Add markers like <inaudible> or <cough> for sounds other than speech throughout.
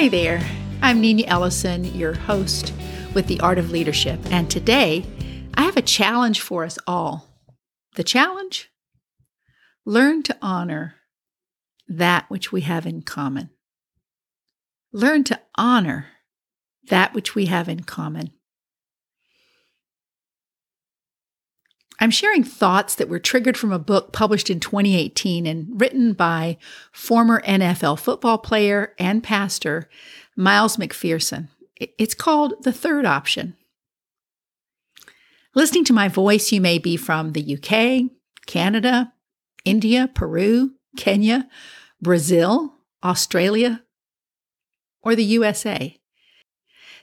Hey there, I'm Nina Ellison, your host with The Art of Leadership, and today I have a challenge for us all. The challenge? Learn to honor that which we have in common. Learn to honor that which we have in common. I'm sharing thoughts that were triggered from a book published in 2018 and written by former NFL football player and pastor Miles McPherson. It's called The Third Option. Listening to my voice, you may be from the UK, Canada, India, Peru, Kenya, Brazil, Australia, or the USA.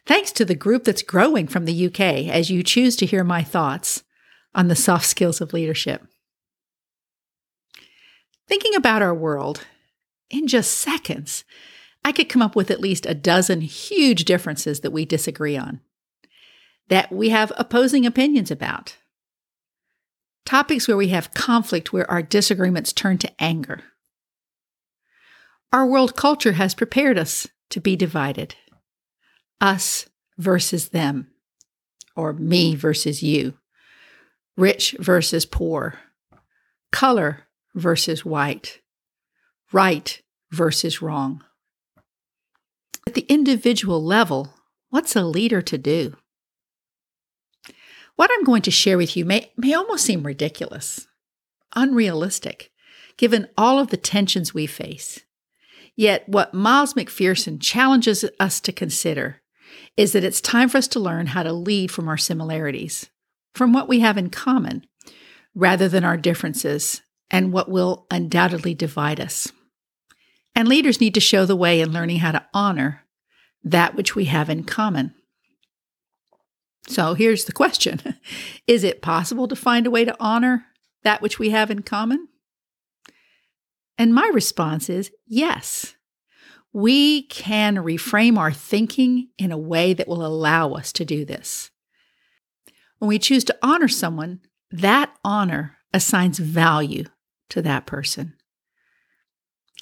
Thanks to the group that's growing from the UK as you choose to hear my thoughts on the soft skills of leadership. Thinking about our world, in just seconds, I could come up with at least a dozen huge differences that we disagree on, that we have opposing opinions about, topics where we have conflict where our disagreements turn to anger. Our world culture has prepared us to be divided us versus them, or me versus you rich versus poor, color versus white, right versus wrong. At the individual level, what's a leader to do? What I'm going to share with you may, may almost seem ridiculous, unrealistic, given all of the tensions we face. Yet, what Miles McPherson challenges us to consider is that it's time for us to learn how to lead from our similarities from what we have in common rather than our differences and what will undoubtedly divide us. And leaders need to show the way in learning how to honor that which we have in common. So here's the question <laughs> Is it possible to find a way to honor that which we have in common? And my response is yes. We can reframe our thinking in a way that will allow us to do this. When we choose to honor someone, that honor assigns value to that person.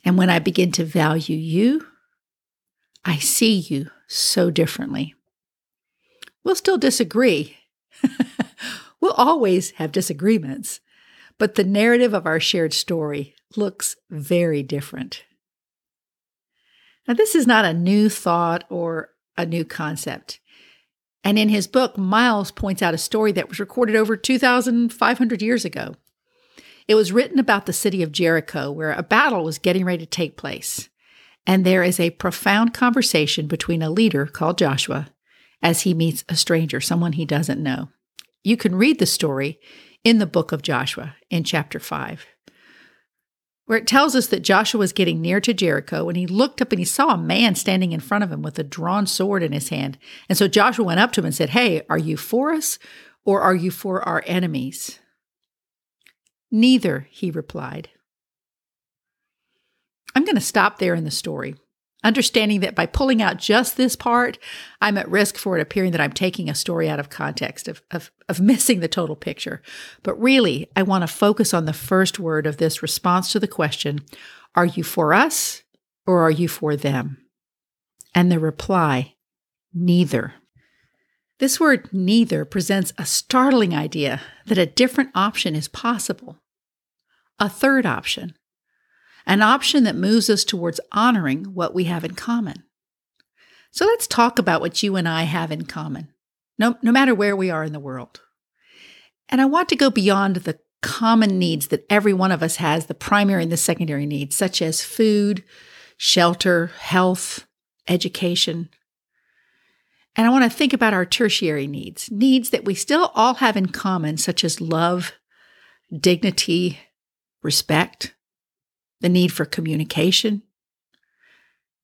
And when I begin to value you, I see you so differently. We'll still disagree. <laughs> we'll always have disagreements, but the narrative of our shared story looks very different. Now, this is not a new thought or a new concept. And in his book, Miles points out a story that was recorded over 2,500 years ago. It was written about the city of Jericho, where a battle was getting ready to take place. And there is a profound conversation between a leader called Joshua as he meets a stranger, someone he doesn't know. You can read the story in the book of Joshua in chapter 5 where it tells us that Joshua was getting near to Jericho and he looked up and he saw a man standing in front of him with a drawn sword in his hand. And so Joshua went up to him and said, Hey, are you for us or are you for our enemies? Neither, he replied. I'm going to stop there in the story understanding that by pulling out just this part, I'm at risk for it appearing that I'm taking a story out of context, of, of, of missing the total picture. But really, I want to focus on the first word of this response to the question Are you for us or are you for them? And the reply, neither. This word neither presents a startling idea that a different option is possible. A third option, an option that moves us towards honoring what we have in common. So let's talk about what you and I have in common, no, no matter where we are in the world. And I want to go beyond the common needs that every one of us has, the primary and the secondary needs, such as food, shelter, health, education. And I want to think about our tertiary needs, needs that we still all have in common, such as love, dignity, respect, the need for communication.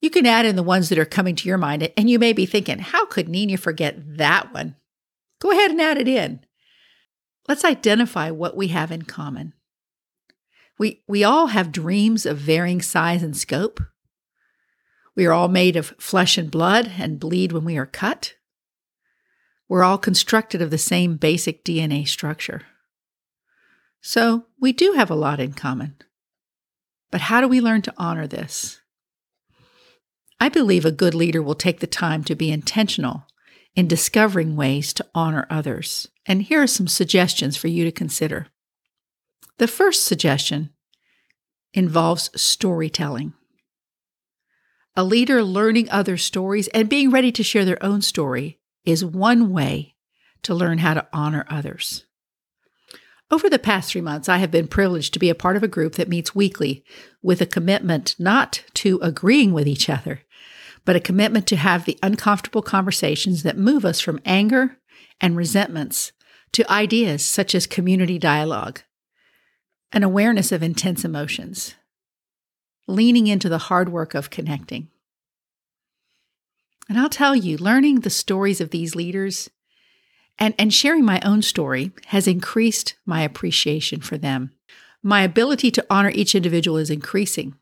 You can add in the ones that are coming to your mind, and you may be thinking, how could Nina forget that one? Go ahead and add it in. Let's identify what we have in common. We, we all have dreams of varying size and scope. We are all made of flesh and blood and bleed when we are cut. We're all constructed of the same basic DNA structure. So we do have a lot in common. But how do we learn to honor this? I believe a good leader will take the time to be intentional in discovering ways to honor others. And here are some suggestions for you to consider. The first suggestion involves storytelling. A leader learning other stories and being ready to share their own story is one way to learn how to honor others. Over the past three months, I have been privileged to be a part of a group that meets weekly with a commitment not to agreeing with each other, but a commitment to have the uncomfortable conversations that move us from anger and resentments to ideas such as community dialogue, an awareness of intense emotions, leaning into the hard work of connecting. And I'll tell you, learning the stories of these leaders and, and sharing my own story has increased my appreciation for them. My ability to honor each individual is increasing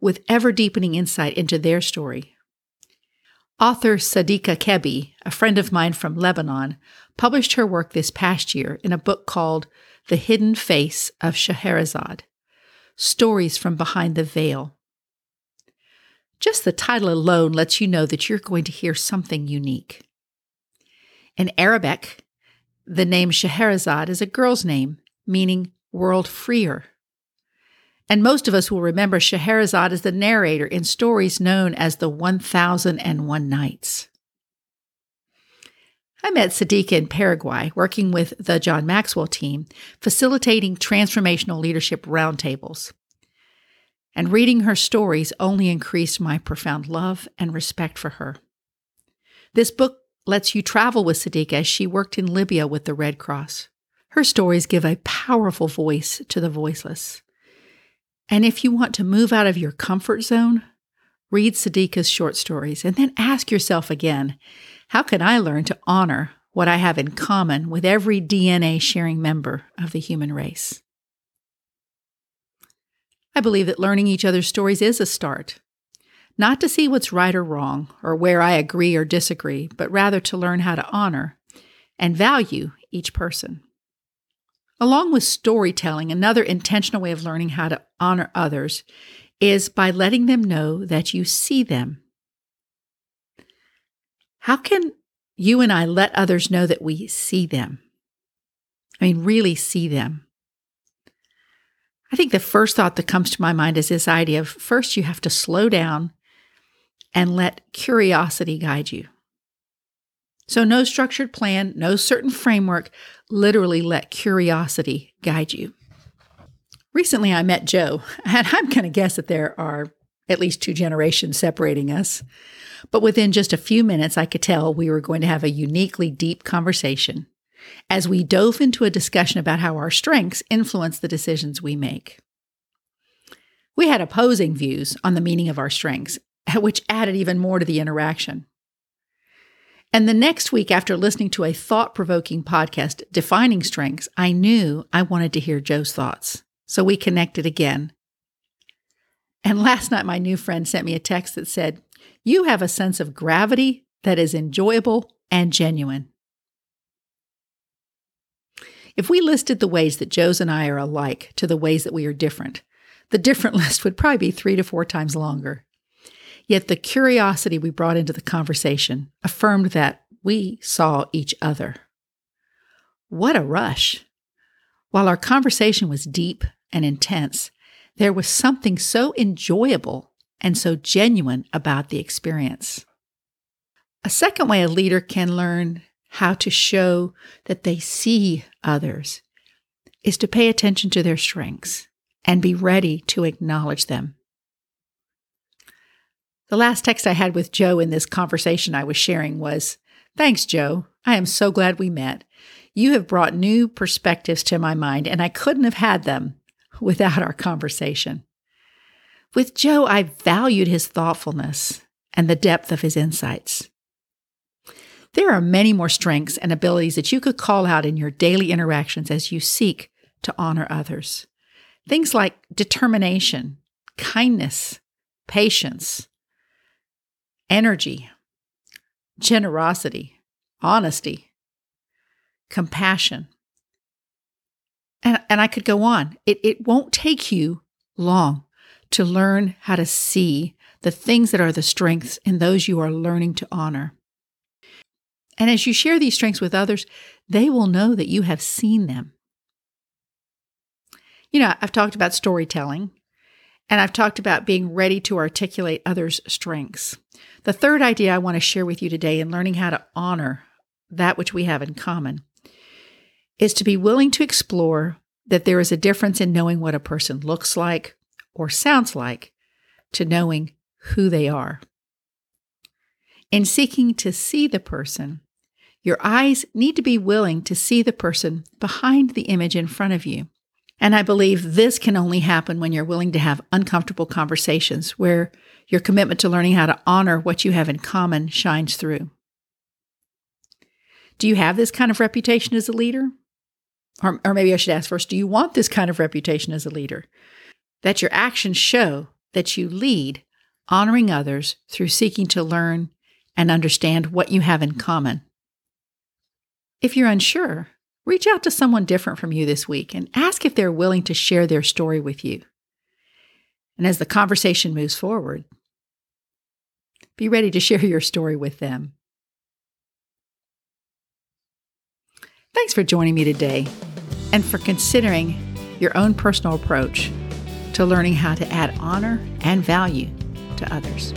with ever deepening insight into their story. Author Sadika Kebbi, a friend of mine from Lebanon, published her work this past year in a book called The Hidden Face of Scheherazade Stories from Behind the Veil. Just the title alone lets you know that you're going to hear something unique. In Arabic, the name Scheherazade is a girl's name, meaning world freer and most of us will remember Scheherazade as the narrator in stories known as the 1001 Nights. I met Sadika in Paraguay, working with the John Maxwell team, facilitating transformational leadership roundtables. And reading her stories only increased my profound love and respect for her. This book lets you travel with Sadika as she worked in Libya with the Red Cross. Her stories give a powerful voice to the voiceless. And if you want to move out of your comfort zone, read Sadika's short stories and then ask yourself again how can I learn to honor what I have in common with every DNA sharing member of the human race? I believe that learning each other's stories is a start. Not to see what's right or wrong, or where I agree or disagree, but rather to learn how to honor and value each person. Along with storytelling, another intentional way of learning how to honor others is by letting them know that you see them. How can you and I let others know that we see them? I mean, really see them. I think the first thought that comes to my mind is this idea of first you have to slow down and let curiosity guide you. So, no structured plan, no certain framework, literally let curiosity guide you. Recently, I met Joe, <laughs> and I'm going to guess that there are at least two generations separating us. But within just a few minutes, I could tell we were going to have a uniquely deep conversation as we dove into a discussion about how our strengths influence the decisions we make. We had opposing views on the meaning of our strengths, <laughs> which added even more to the interaction. And the next week, after listening to a thought provoking podcast defining strengths, I knew I wanted to hear Joe's thoughts. So we connected again. And last night, my new friend sent me a text that said, You have a sense of gravity that is enjoyable and genuine. If we listed the ways that Joe's and I are alike to the ways that we are different, the different <laughs> list would probably be three to four times longer. Yet the curiosity we brought into the conversation affirmed that we saw each other. What a rush! While our conversation was deep and intense, there was something so enjoyable and so genuine about the experience. A second way a leader can learn how to show that they see others is to pay attention to their strengths and be ready to acknowledge them. The last text I had with Joe in this conversation I was sharing was Thanks, Joe. I am so glad we met. You have brought new perspectives to my mind, and I couldn't have had them <laughs> without our conversation. With Joe, I valued his thoughtfulness and the depth of his insights. There are many more strengths and abilities that you could call out in your daily interactions as you seek to honor others. Things like determination, kindness, patience, energy, generosity, honesty, compassion. And, and I could go on. It, it won't take you long to learn how to see the things that are the strengths in those you are learning to honor. And as you share these strengths with others, they will know that you have seen them. You know, I've talked about storytelling, and I've talked about being ready to articulate others' strengths. The third idea I want to share with you today in learning how to honor that which we have in common is to be willing to explore that there is a difference in knowing what a person looks like or sounds like to knowing who they are. In seeking to see the person, your eyes need to be willing to see the person behind the image in front of you. And I believe this can only happen when you're willing to have uncomfortable conversations where your commitment to learning how to honor what you have in common shines through. Do you have this kind of reputation as a leader? Or, or maybe I should ask first do you want this kind of reputation as a leader? That your actions show that you lead, honoring others through seeking to learn and understand what you have in common. If you're unsure, reach out to someone different from you this week and ask if they're willing to share their story with you. And as the conversation moves forward, be ready to share your story with them. Thanks for joining me today and for considering your own personal approach to learning how to add honor and value to others.